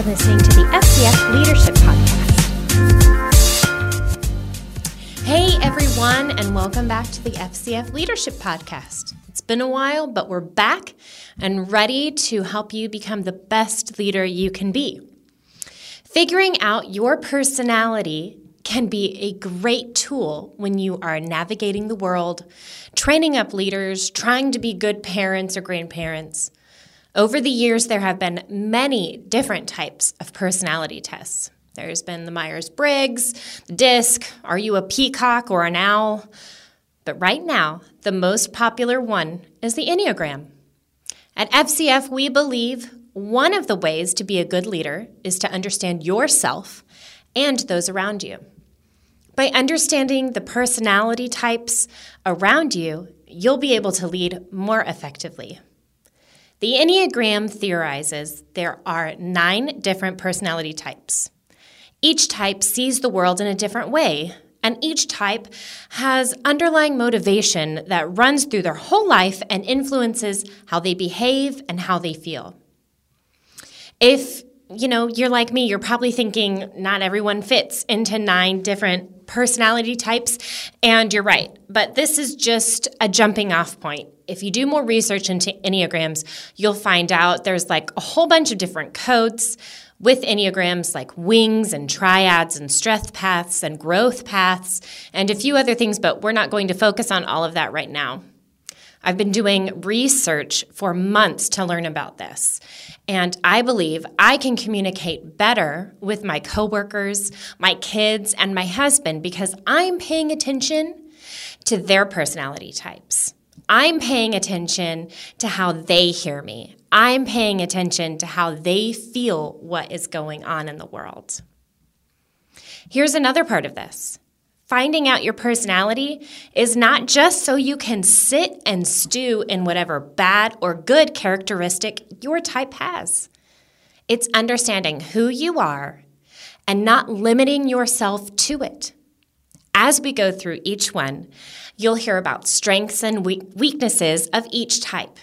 are listening to the FCF Leadership Podcast. Hey, everyone, and welcome back to the FCF Leadership Podcast. It's been a while, but we're back and ready to help you become the best leader you can be. Figuring out your personality can be a great tool when you are navigating the world, training up leaders, trying to be good parents or grandparents. Over the years, there have been many different types of personality tests. There's been the Myers Briggs, the DISC, are you a peacock or an owl? But right now, the most popular one is the Enneagram. At FCF, we believe one of the ways to be a good leader is to understand yourself and those around you. By understanding the personality types around you, you'll be able to lead more effectively. The Enneagram theorizes there are nine different personality types. Each type sees the world in a different way, and each type has underlying motivation that runs through their whole life and influences how they behave and how they feel. If you know, you're like me, you're probably thinking not everyone fits into nine different personality types, and you're right. But this is just a jumping off point. If you do more research into Enneagrams, you'll find out there's like a whole bunch of different codes with Enneagrams like wings and triads and strength paths and growth paths and a few other things, but we're not going to focus on all of that right now. I've been doing research for months to learn about this. And I believe I can communicate better with my coworkers, my kids, and my husband because I'm paying attention to their personality types. I'm paying attention to how they hear me. I'm paying attention to how they feel what is going on in the world. Here's another part of this Finding out your personality is not just so you can sit and stew in whatever bad or good characteristic your type has. It's understanding who you are and not limiting yourself to it. As we go through each one, you'll hear about strengths and weaknesses of each type.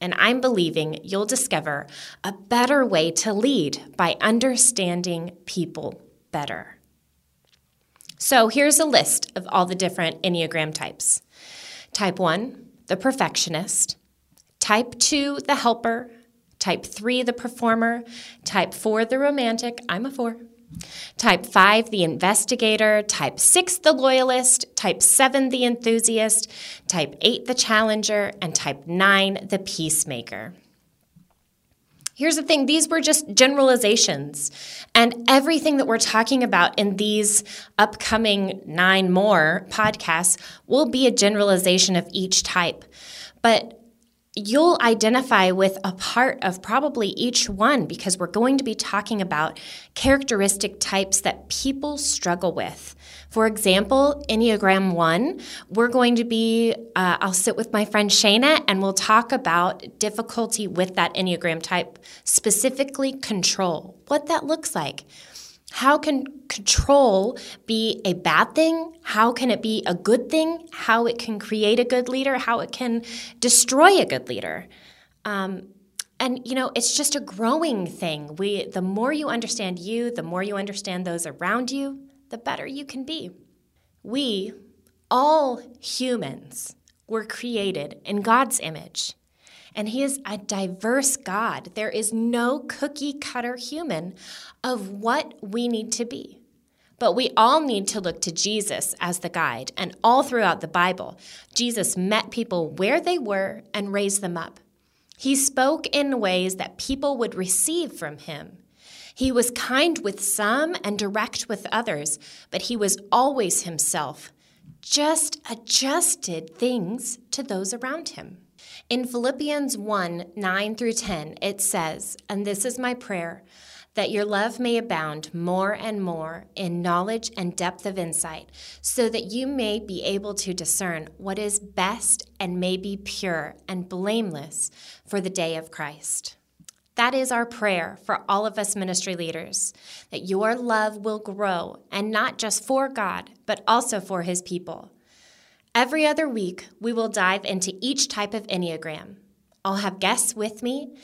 And I'm believing you'll discover a better way to lead by understanding people better. So here's a list of all the different Enneagram types Type 1, the perfectionist. Type 2, the helper. Type 3, the performer. Type 4, the romantic. I'm a 4. Type 5, the investigator. Type 6, the loyalist. Type 7, the enthusiast. Type 8, the challenger. And type 9, the peacemaker. Here's the thing these were just generalizations. And everything that we're talking about in these upcoming nine more podcasts will be a generalization of each type. But you'll identify with a part of probably each one because we're going to be talking about characteristic types that people struggle with. For example, Enneagram 1, we're going to be, uh, I'll sit with my friend Shana and we'll talk about difficulty with that Enneagram type, specifically control, what that looks like. How can control be a bad thing? How can it be a good thing? How it can create a good leader? How it can destroy a good leader? Um, and you know it's just a growing thing we the more you understand you the more you understand those around you the better you can be. We, all humans, were created in God's image. And He is a diverse God. There is no cookie cutter human of what we need to be. But we all need to look to Jesus as the guide. And all throughout the Bible, Jesus met people where they were and raised them up. He spoke in ways that people would receive from him. He was kind with some and direct with others, but he was always himself, just adjusted things to those around him. In Philippians 1 9 through 10, it says, And this is my prayer, that your love may abound more and more in knowledge and depth of insight, so that you may be able to discern what is best and may be pure and blameless for the day of Christ. That is our prayer for all of us ministry leaders that your love will grow, and not just for God, but also for his people. Every other week, we will dive into each type of Enneagram. I'll have guests with me,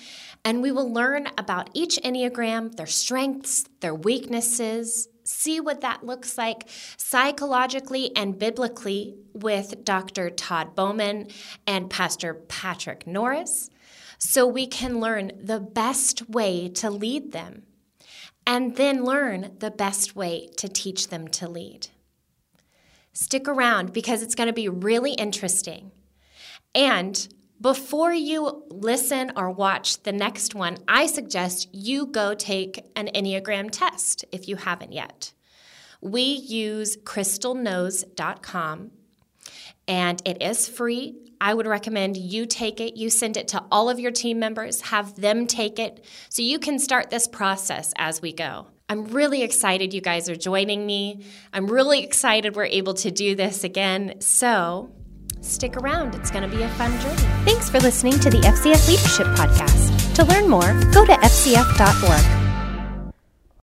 And we will learn about each Enneagram, their strengths, their weaknesses, see what that looks like psychologically and biblically with Dr. Todd Bowman and Pastor Patrick Norris so we can learn the best way to lead them and then learn the best way to teach them to lead. Stick around because it's going to be really interesting. And before you listen or watch the next one, I suggest you go take an Enneagram test if you haven't yet. We use crystalknows.com and it is free. I would recommend you take it, you send it to all of your team members, have them take it so you can start this process as we go. I'm really excited you guys are joining me. I'm really excited we're able to do this again. So stick around, it's going to be a fun journey. Thanks for listening to the FCF Leadership Podcast. To learn more, go to fcf.org.